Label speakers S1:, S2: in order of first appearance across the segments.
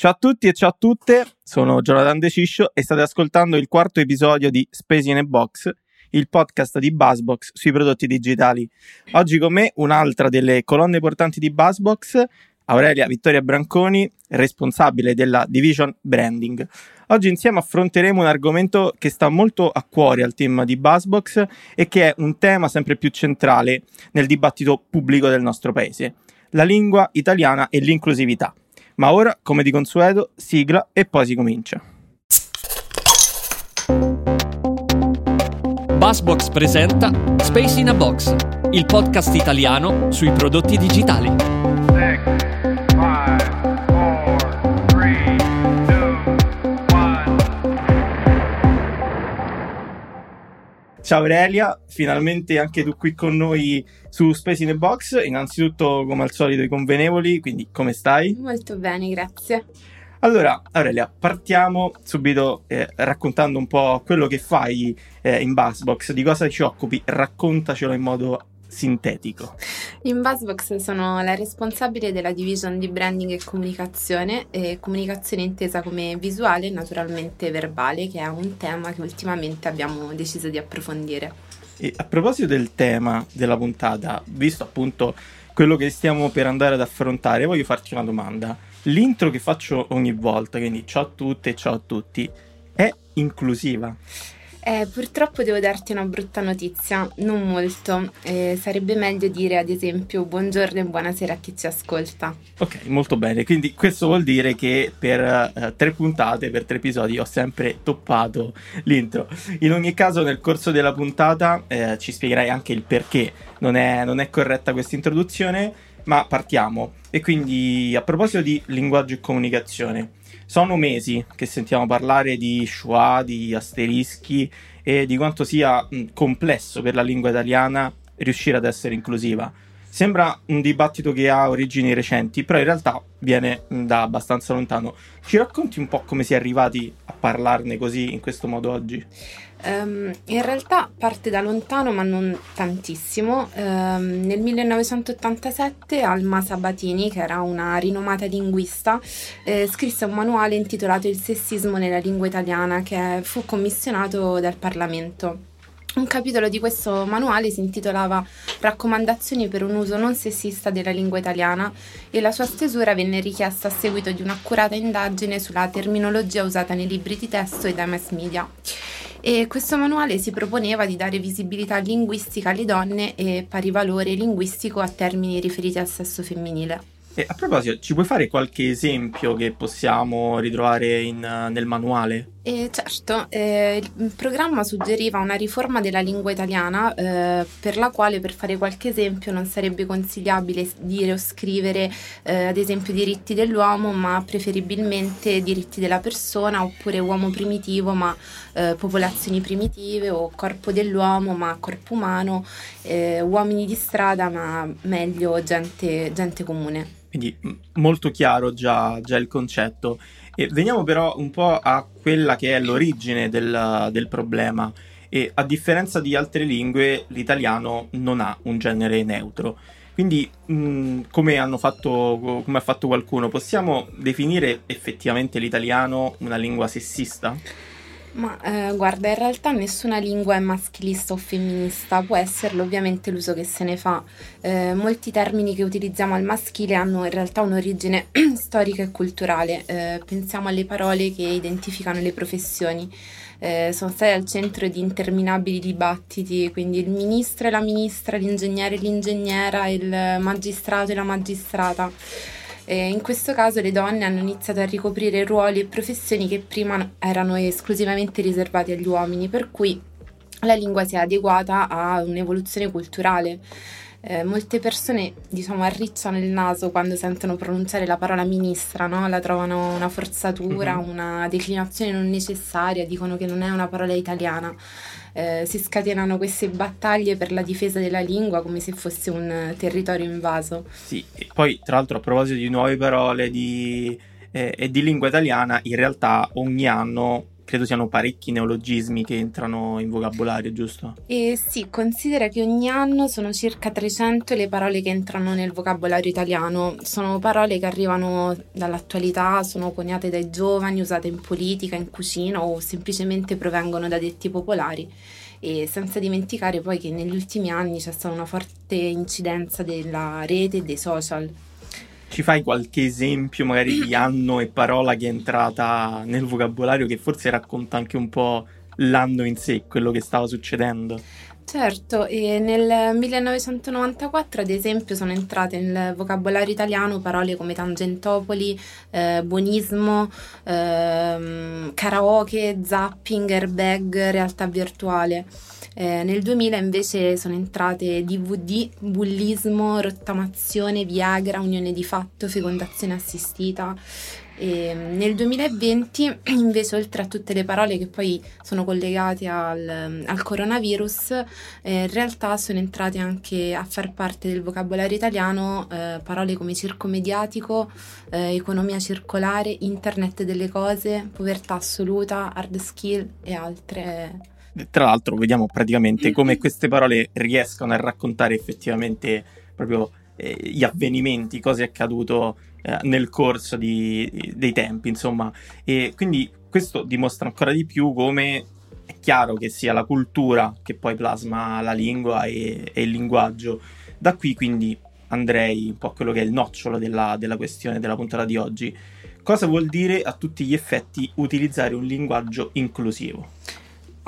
S1: Ciao a tutti e ciao a tutte, sono Jonathan De Ciscio e state ascoltando il quarto episodio di Space in a Box, il podcast di Buzzbox sui prodotti digitali. Oggi con me un'altra delle colonne portanti di Buzzbox, Aurelia Vittoria Branconi, responsabile della Division Branding. Oggi insieme affronteremo un argomento che sta molto a cuore al team di Buzzbox e che è un tema sempre più centrale nel dibattito pubblico del nostro paese, la lingua italiana e l'inclusività. Ma ora, come di consueto, sigla e poi si comincia.
S2: Buzzbox presenta Space in a Box, il podcast italiano sui prodotti digitali.
S1: Ciao Aurelia, finalmente anche tu qui con noi su Space in a Box. Innanzitutto, come al solito, i convenevoli, quindi come stai?
S3: Molto bene, grazie.
S1: Allora, Aurelia, partiamo subito eh, raccontando un po' quello che fai eh, in Buzzbox, di cosa ci occupi, raccontacelo in modo sintetico.
S3: In Buzzbox sono la responsabile della division di branding e comunicazione, e comunicazione intesa come visuale e naturalmente verbale, che è un tema che ultimamente abbiamo deciso di approfondire.
S1: E a proposito del tema della puntata, visto appunto quello che stiamo per andare ad affrontare, voglio farti una domanda. L'intro che faccio ogni volta, quindi ciao a tutte e ciao a tutti, è inclusiva?
S3: Eh, purtroppo devo darti una brutta notizia, non molto. Eh, sarebbe meglio dire ad esempio buongiorno e buonasera a chi ci ascolta.
S1: Ok, molto bene. Quindi questo vuol dire che per uh, tre puntate, per tre episodi, ho sempre toppato l'intro. In ogni caso, nel corso della puntata eh, ci spiegherai anche il perché non è, non è corretta questa introduzione, ma partiamo. E quindi a proposito di linguaggio e comunicazione. Sono mesi che sentiamo parlare di schwa, di asterischi e di quanto sia complesso per la lingua italiana riuscire ad essere inclusiva. Sembra un dibattito che ha origini recenti, però in realtà viene da abbastanza lontano. Ci racconti un po' come si è arrivati a parlarne così in questo modo oggi?
S3: Um, in realtà parte da lontano, ma non tantissimo. Um, nel 1987 Alma Sabatini, che era una rinomata linguista, eh, scrisse un manuale intitolato Il sessismo nella lingua italiana che fu commissionato dal Parlamento. Un capitolo di questo manuale si intitolava Raccomandazioni per un uso non sessista della lingua italiana e la sua stesura venne richiesta a seguito di un'accurata indagine sulla terminologia usata nei libri di testo e dai mass media e questo manuale si proponeva di dare visibilità linguistica alle donne e pari valore linguistico a termini riferiti al sesso femminile.
S1: E a proposito, ci puoi fare qualche esempio che possiamo ritrovare in, nel manuale?
S3: Eh, certo, eh, il programma suggeriva una riforma della lingua italiana eh, per la quale per fare qualche esempio non sarebbe consigliabile dire o scrivere eh, ad esempio diritti dell'uomo ma preferibilmente diritti della persona oppure uomo primitivo ma eh, popolazioni primitive o corpo dell'uomo ma corpo umano, eh, uomini di strada ma meglio gente, gente comune.
S1: Quindi molto chiaro già, già, il concetto. E veniamo però un po' a quella che è l'origine del, del problema. E a differenza di altre lingue, l'italiano non ha un genere neutro. Quindi, mh, come, fatto, come ha fatto qualcuno, possiamo definire effettivamente l'italiano una lingua sessista?
S3: Ma eh, guarda, in realtà nessuna lingua è maschilista o femminista, può esserlo ovviamente l'uso che se ne fa. Eh, molti termini che utilizziamo al maschile hanno in realtà un'origine storica e culturale. Eh, pensiamo alle parole che identificano le professioni. Eh, sono state al centro di interminabili dibattiti, quindi il ministro e la ministra, l'ingegnere e l'ingegnera, il magistrato e la magistrata. Eh, in questo caso le donne hanno iniziato a ricoprire ruoli e professioni che prima erano esclusivamente riservati agli uomini, per cui la lingua si è adeguata a un'evoluzione culturale. Eh, molte persone diciamo arricciano il naso quando sentono pronunciare la parola ministra, no? la trovano una forzatura, mm-hmm. una declinazione non necessaria, dicono che non è una parola italiana eh, si scatenano queste battaglie per la difesa della lingua come se fosse un territorio invaso.
S1: Sì, e poi tra l'altro a proposito di nuove parole di, eh, e di lingua italiana, in realtà ogni anno credo siano parecchi neologismi che entrano in vocabolario, giusto?
S3: E sì, considera che ogni anno sono circa 300 le parole che entrano nel vocabolario italiano. Sono parole che arrivano dall'attualità, sono coniate dai giovani, usate in politica, in cucina o semplicemente provengono da detti popolari. E senza dimenticare poi che negli ultimi anni c'è stata una forte incidenza della rete e dei social.
S1: Ci fai qualche esempio magari di anno e parola che è entrata nel vocabolario che forse racconta anche un po' l'anno in sé, quello che stava succedendo?
S3: Certo, e nel 1994 ad esempio sono entrate nel vocabolario italiano parole come tangentopoli, eh, buonismo, eh, karaoke, zapping, airbag, realtà virtuale. Eh, nel 2000 invece sono entrate DVD, bullismo, rottamazione, Viagra, unione di fatto, fecondazione assistita. E nel 2020 invece oltre a tutte le parole che poi sono collegate al, al coronavirus, eh, in realtà sono entrate anche a far parte del vocabolario italiano eh, parole come circo mediatico, eh, economia circolare, internet delle cose, povertà assoluta, hard skill e altre
S1: tra l'altro vediamo praticamente come queste parole riescono a raccontare effettivamente proprio eh, gli avvenimenti, cosa è accaduto eh, nel corso di, dei tempi, insomma. E quindi questo dimostra ancora di più come è chiaro che sia la cultura che poi plasma la lingua e, e il linguaggio. Da qui quindi andrei un po' a quello che è il nocciolo della, della questione della puntata di oggi. Cosa vuol dire a tutti gli effetti utilizzare un linguaggio inclusivo?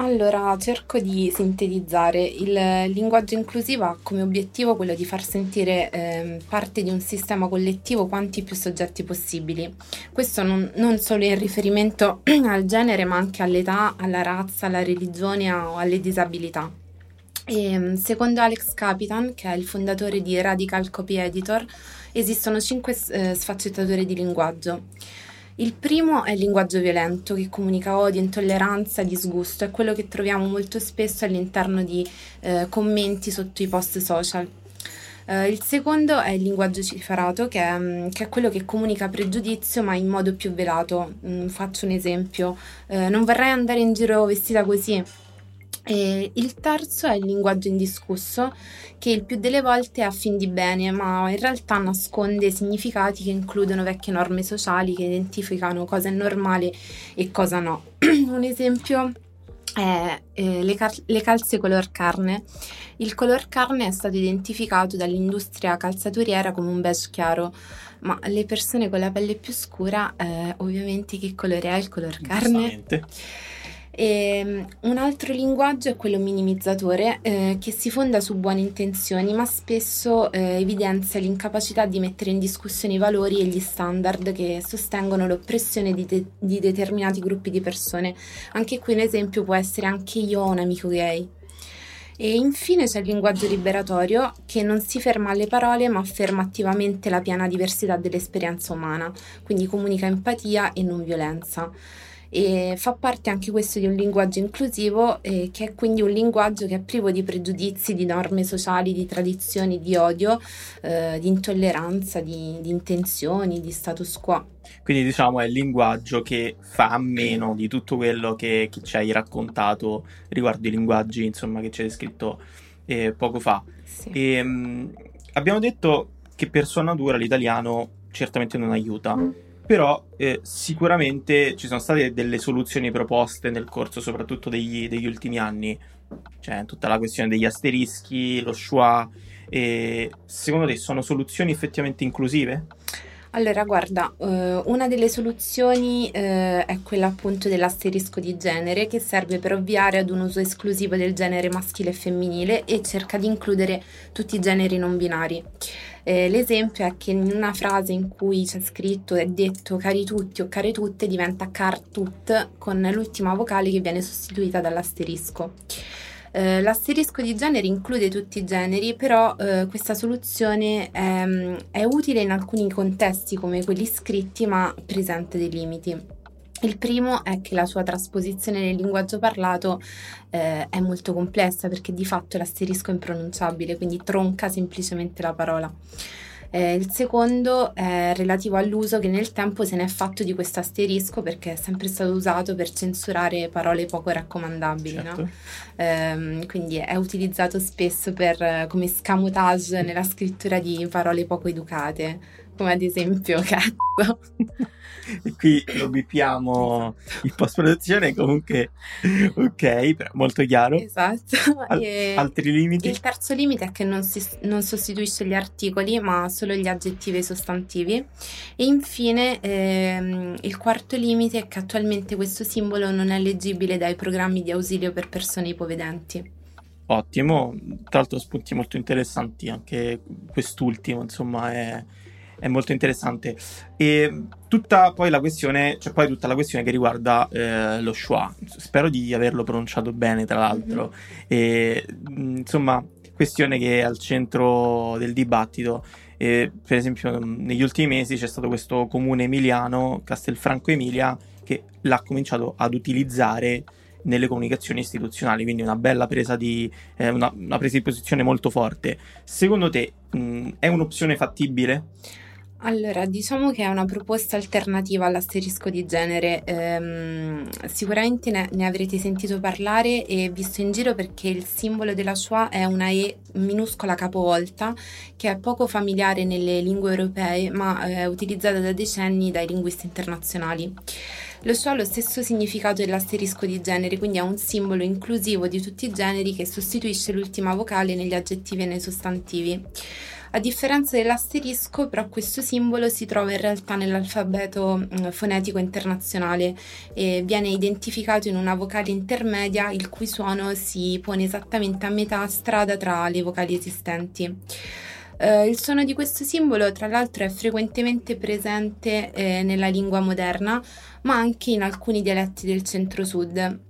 S3: Allora, cerco di sintetizzare. Il linguaggio inclusivo ha come obiettivo quello di far sentire eh, parte di un sistema collettivo quanti più soggetti possibili. Questo non, non, solo in riferimento al genere, ma anche all'età, alla razza, alla religione o alle disabilità. E, secondo Alex Capitan, che è il fondatore di Radical Copy Editor, esistono cinque eh, sfaccettature di linguaggio. Il primo è il linguaggio violento che comunica odio, intolleranza, disgusto, è quello che troviamo molto spesso all'interno di eh, commenti sotto i post social. Uh, il secondo è il linguaggio cifrato, che è, mm, che è, quello che comunica pregiudizio ma in modo più velato. Mm, faccio un esempio, uh, non vorrei andare in giro vestita così, e il terzo è il linguaggio indiscusso, che il più delle volte è a fin di bene, ma in realtà nasconde significati che includono vecchie norme sociali che identificano cosa è normale e cosa no. Un esempio è eh, le, cal- le, calze color carne. Il color carne è stato identificato dall'industria calzaturiera come un beige chiaro, ma le persone con la pelle più scura, eh, ovviamente, che colore è il color carne? E, ehm, un altro linguaggio è quello minimizzatore eh, che si fonda su buone intenzioni ma spesso eh, evidenzia l'incapacità di mettere in discussione i valori e gli standard che sostengono l'oppressione di, de- di determinati gruppi di persone. Anche qui un esempio può essere anche io ho un amico gay. E infine c'è il linguaggio liberatorio che non si ferma alle parole ma afferma attivamente la piena diversità dell'esperienza umana, quindi comunica empatia e non violenza e fa parte anche questo di un linguaggio inclusivo eh, che è quindi un linguaggio che è privo di pregiudizi, di norme sociali, di tradizioni, di odio, eh, di intolleranza, di, di, intenzioni, di status quo.
S1: Quindi diciamo è il linguaggio che fa a meno di tutto quello che, che ci hai raccontato riguardo i linguaggi insomma, che ci hai descritto eh, poco fa. Sì. E, mh, mm, abbiamo detto che per sua natura l'italiano certamente non aiuta. Mm però eh, sicuramente ci sono state delle soluzioni proposte nel corso soprattutto degli, degli ultimi anni, cioè tutta la questione degli asterischi, lo schwa, e secondo te sono soluzioni effettivamente inclusive?
S3: Allora, guarda, eh, una delle soluzioni eh, è quella appunto dell'asterisco di genere che serve per ovviare ad un uso esclusivo del genere maschile e femminile e cerca di includere tutti i generi non binari. Eh, l'esempio è che in una frase in cui c'è scritto e detto cari tutti o care tutte diventa car tut con l'ultima vocale che viene sostituita dall'asterisco. Eh, l'asterisco di genere include tutti i generi, però eh, questa soluzione è, è utile in alcuni contesti come quelli scritti, ma presenta dei limiti. Il primo è che la sua trasposizione nel linguaggio parlato eh, è molto complessa perché di fatto l'asterisco è impronunciabile, quindi tronca semplicemente la parola. Eh, il secondo è relativo all'uso che nel tempo se ne è fatto di questo asterisco perché è sempre stato usato per censurare parole poco raccomandabili,
S1: Certo.
S3: no? Ehm, quindi è utilizzato spesso per, come scamotage nella scrittura di parole poco educate, come ad esempio cazzo.
S1: e qui lo bippiamo in post-produzione comunque ok molto chiaro
S3: Esatto.
S1: Al- altri limiti
S3: il terzo limite è che non, si- non sostituisce gli articoli, ma solo gli aggettivi e i sostantivi. E infine ehm, il quarto limite è che attualmente questo simbolo non è leggibile dai programmi di ausilio per persone ipovedenti.
S1: ottimo tra l'altro spunti molto interessanti anche quest'ultimo insomma è, è molto interessante. E tutta poi la questione c'è poi tutta la questione che riguarda eh, lo schwa spero di averlo pronunciato bene tra l'altro. E mh, insomma questione che è al centro del dibattito. E, per esempio negli ultimi mesi c'è stato questo comune emiliano Castelfranco Emilia che l'ha cominciato ad utilizzare nelle comunicazioni istituzionali, quindi una bella presa di, eh, una, una presa di posizione molto forte. Secondo te mh, è un'opzione fattibile?
S3: Allora, diciamo che è una proposta alternativa all'asterisco di genere. Ehm, sicuramente ne, ne avrete sentito parlare e visto in giro perché il simbolo della Shoah è una E minuscola capovolta che è poco familiare nelle lingue europee ma è utilizzata da decenni dai linguisti internazionali. Lo Shoah ha lo stesso significato dell'asterisco di genere, quindi è un simbolo inclusivo di tutti i generi che sostituisce l'ultima vocale negli aggettivi e nei sostantivi. A differenza dell'asterisco, però questo simbolo si trova in realtà nell'alfabeto mh, fonetico internazionale e viene identificato in una vocale intermedia il cui suono si pone esattamente a metà strada tra le vocali esistenti. Eh, il suono di questo simbolo, tra l'altro, è frequentemente presente eh, nella lingua moderna, ma anche in alcuni dialetti del centro-sud.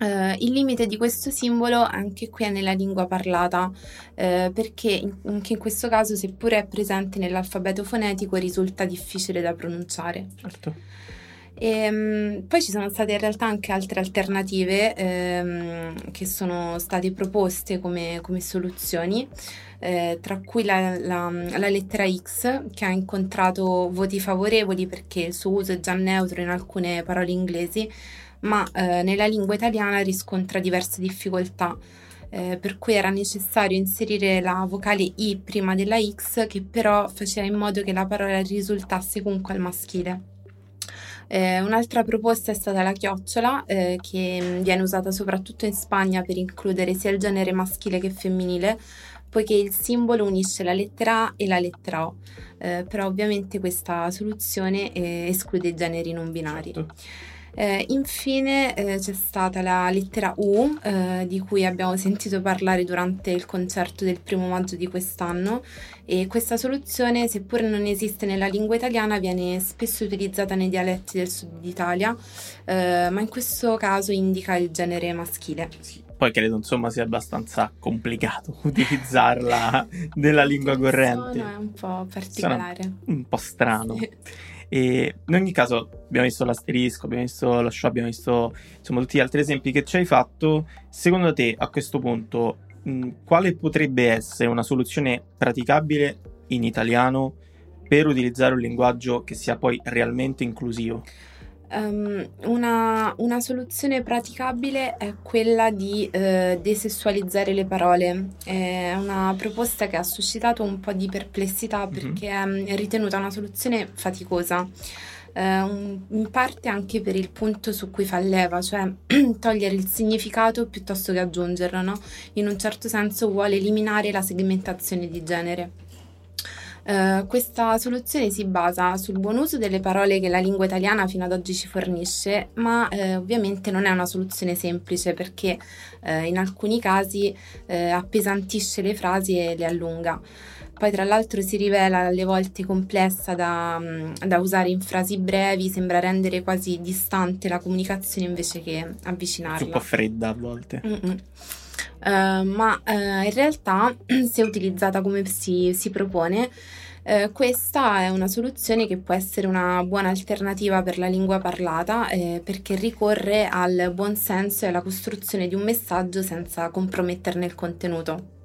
S3: Uh, il limite di questo simbolo anche qui è nella lingua parlata, uh, perché in, anche in questo caso, seppure è presente nell'alfabeto fonetico, risulta difficile da pronunciare.
S1: Certo.
S3: E, um, poi ci sono state in realtà anche altre alternative um, che sono state proposte come, come soluzioni, eh, tra cui la, la, la, lettera X che ha incontrato voti favorevoli perché il suo uso è già neutro in alcune parole inglesi, ma eh, nella lingua italiana riscontra diverse difficoltà. Eh, per cui era necessario inserire la vocale I prima della X, che però faceva in modo che la parola risultasse comunque al maschile. Eh, un'altra proposta è stata la chiocciola, eh, che viene usata soprattutto in Spagna per includere sia il genere maschile che femminile, poiché il simbolo unisce la lettera A e la lettera O. Eh, però ovviamente questa soluzione eh, esclude i generi non binari.
S1: Certo.
S3: Eh, infine eh, c'è stata la lettera U, eh, di cui abbiamo sentito parlare durante il concerto del primo maggio di quest'anno e questa soluzione, seppur non esiste nella lingua italiana, viene spesso utilizzata nei dialetti del sud d'Italia, eh, ma in questo caso indica il genere maschile.
S1: Sì. Poi credo insomma sia abbastanza complicato utilizzarla nella lingua corrente.
S3: Sono è un po' particolare.
S1: Sono un po' strano. Sì. E in ogni caso abbiamo visto l'asterisco, abbiamo visto lo show, abbiamo visto insomma tutti gli altri esempi che ci hai fatto. Secondo te a questo punto mh, quale potrebbe essere una soluzione praticabile in italiano per utilizzare un linguaggio che sia poi realmente inclusivo?
S3: Um, una, una, soluzione praticabile è quella di eh, desessualizzare le parole. È una proposta che ha suscitato un po' di perplessità perché mm-hmm. è ritenuta una soluzione faticosa. Eh, un, in parte anche per il punto su cui fa leva, cioè togliere il significato piuttosto che aggiungerlo, no? In un certo senso vuole eliminare la segmentazione di genere. Uh, questa soluzione si basa sul buon uso delle parole che la lingua italiana fino ad oggi ci fornisce, ma uh, ovviamente non è una soluzione semplice perché uh, in alcuni casi appesantisce le frasi e le allunga. Poi tra l'altro si rivela alle volte complessa da, da usare in frasi brevi, sembra rendere quasi distante la comunicazione invece che avvicinarla.
S1: Un po' fredda a volte.
S3: Mm-mm. Uh, ma uh, in realtà se utilizzata come si, si propone uh, questa è una soluzione che può essere una buona alternativa per la lingua parlata eh, perché ricorre al buon senso e alla costruzione di un messaggio senza comprometterne il contenuto.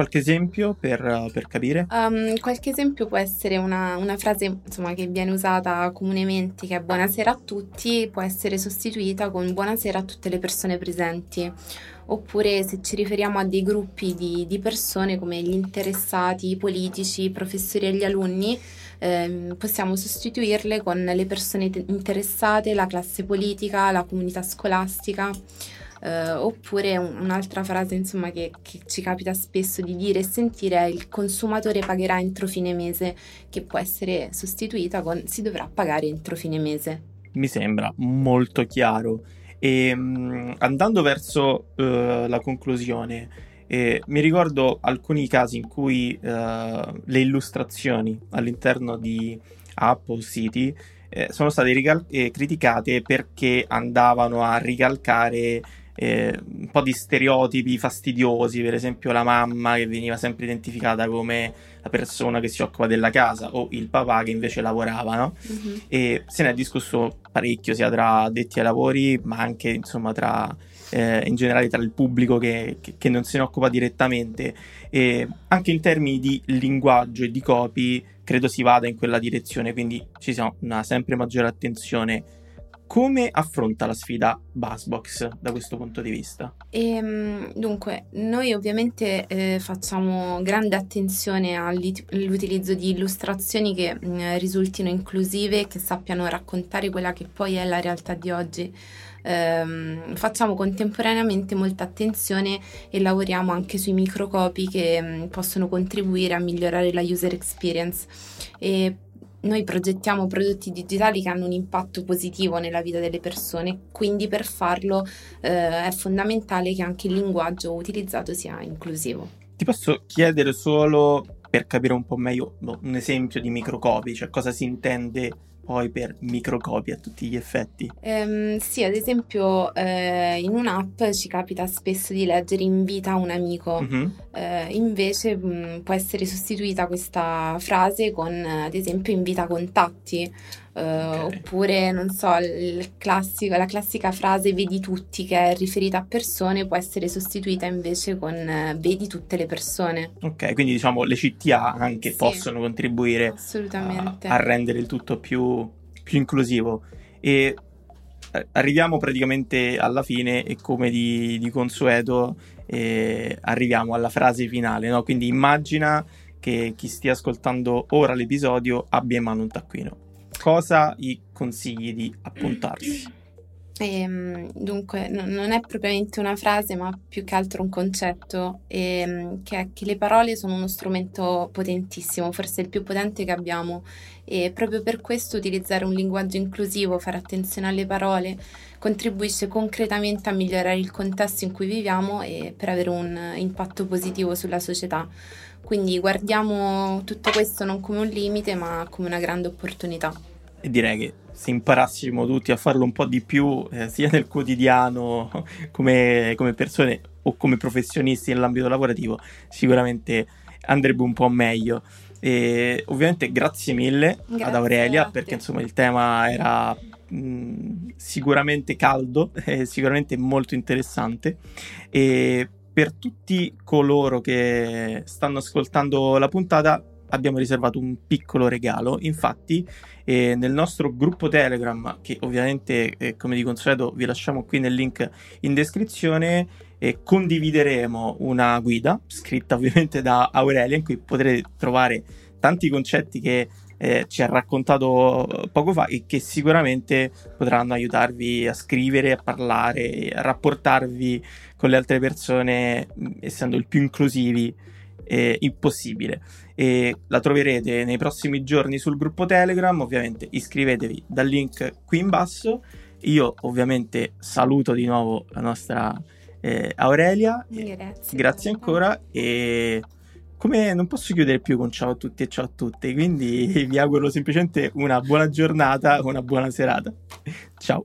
S1: Qualche esempio per, per capire?
S3: Um, qualche esempio può essere una, una frase insomma, che viene usata comunemente, che è buonasera a tutti, può essere sostituita con buonasera a tutte le persone presenti. Oppure se ci riferiamo a dei gruppi di, di persone come gli interessati, i politici, i professori e gli alunni, eh, possiamo sostituirle con le persone interessate, la classe politica, la comunità scolastica. Uh, oppure un, un'altra frase insomma che, che, ci capita spesso di dire e sentire è il consumatore pagherà entro fine mese che può essere sostituita con si dovrà pagare entro fine mese
S1: mi sembra molto chiaro e um, andando verso uh, la conclusione eh, mi ricordo alcuni casi in cui uh, le illustrazioni all'interno di app o siti eh, sono state rical- eh, criticate perché andavano a ricalcare eh, un po' di stereotipi fastidiosi, per esempio la mamma che veniva sempre identificata come la persona che si occupa della casa o il papà che invece lavorava, no? Mm-hmm. E se ne è discusso parecchio sia tra addetti ai lavori, ma anche insomma tra eh, in generale tra il pubblico che, che, che, non se ne occupa direttamente. E anche in termini di linguaggio e di copy, credo si vada in quella direzione, quindi ci sia una sempre maggiore attenzione come affronta la sfida Buzzbox da questo punto di vista?
S3: E, ehm, dunque, noi ovviamente eh, facciamo grande attenzione all'utilizzo di illustrazioni che mh, mm, risultino inclusive, che sappiano raccontare quella che poi è la realtà di oggi. Ehm, facciamo contemporaneamente molta attenzione e lavoriamo anche sui microcopi che mh, mm, possono contribuire a migliorare la user experience. E noi progettiamo prodotti digitali che hanno un impatto positivo nella vita delle persone, quindi per farlo eh, è fondamentale che anche il linguaggio utilizzato sia inclusivo.
S1: Ti posso chiedere solo per capire un po' meglio un esempio di microcopy, cioè cosa si intende poi per microcopie a tutti gli effetti?
S3: Um, sì, ad esempio eh, in un'app ci capita spesso di leggere invita un amico, mm-hmm. eh, invece mh, mm, può essere sostituita questa frase con ad esempio invita contatti. Uh, okay. Oppure, non so, classico, la classica frase vedi tutti che è riferita a persone può essere sostituita invece con uh, vedi tutte le persone.
S1: Ok, quindi diciamo le CTA anche sì, possono contribuire a, a, rendere il tutto più, più inclusivo. E eh, arriviamo praticamente alla fine e come di, di consueto eh, arriviamo alla frase finale, no? Quindi immagina che chi stia ascoltando ora l'episodio abbia in mano un taccuino cosa gli consigli di appuntarsi?
S3: Ehm, dunque, no, non è propriamente una frase, ma più che altro un concetto, ehm, che è che le parole sono uno strumento potentissimo, forse il più potente che abbiamo, e proprio per questo utilizzare un linguaggio inclusivo, fare attenzione alle parole, contribuisce concretamente a migliorare il contesto in cui viviamo e per avere un impatto positivo sulla società. Quindi guardiamo tutto questo non come un limite, ma come una grande opportunità.
S1: E direi che se imparassimo tutti a farlo un po' di più, eh, sia nel quotidiano come, come, persone o come professionisti nell'ambito lavorativo, sicuramente andrebbe un po' meglio. E ovviamente grazie mille grazie ad Aurelia perché insomma il tema era mh, sicuramente caldo e sicuramente molto interessante e per tutti coloro che stanno ascoltando la puntata abbiamo riservato un piccolo regalo. Infatti, eh, nel nostro gruppo Telegram, che ovviamente, eh, come di consueto, vi lasciamo qui nel link in descrizione, eh, condivideremo una guida scritta ovviamente da Aurelia, in cui potrete trovare tanti concetti che eh, ci ha raccontato poco fa e che sicuramente potranno aiutarvi a scrivere, a parlare, a rapportarvi con le altre persone, essendo il più inclusivi eh, impossibile. E la troverete nei prossimi giorni sul gruppo Telegram. Ovviamente iscrivetevi dal link qui in basso. Io ovviamente saluto di nuovo la nostra eh, Aurelia.
S3: Grazie.
S1: Grazie ancora e come non posso chiudere più con ciao a tutti e ciao a tutte, quindi vi auguro semplicemente una buona giornata, una buona serata. Ciao.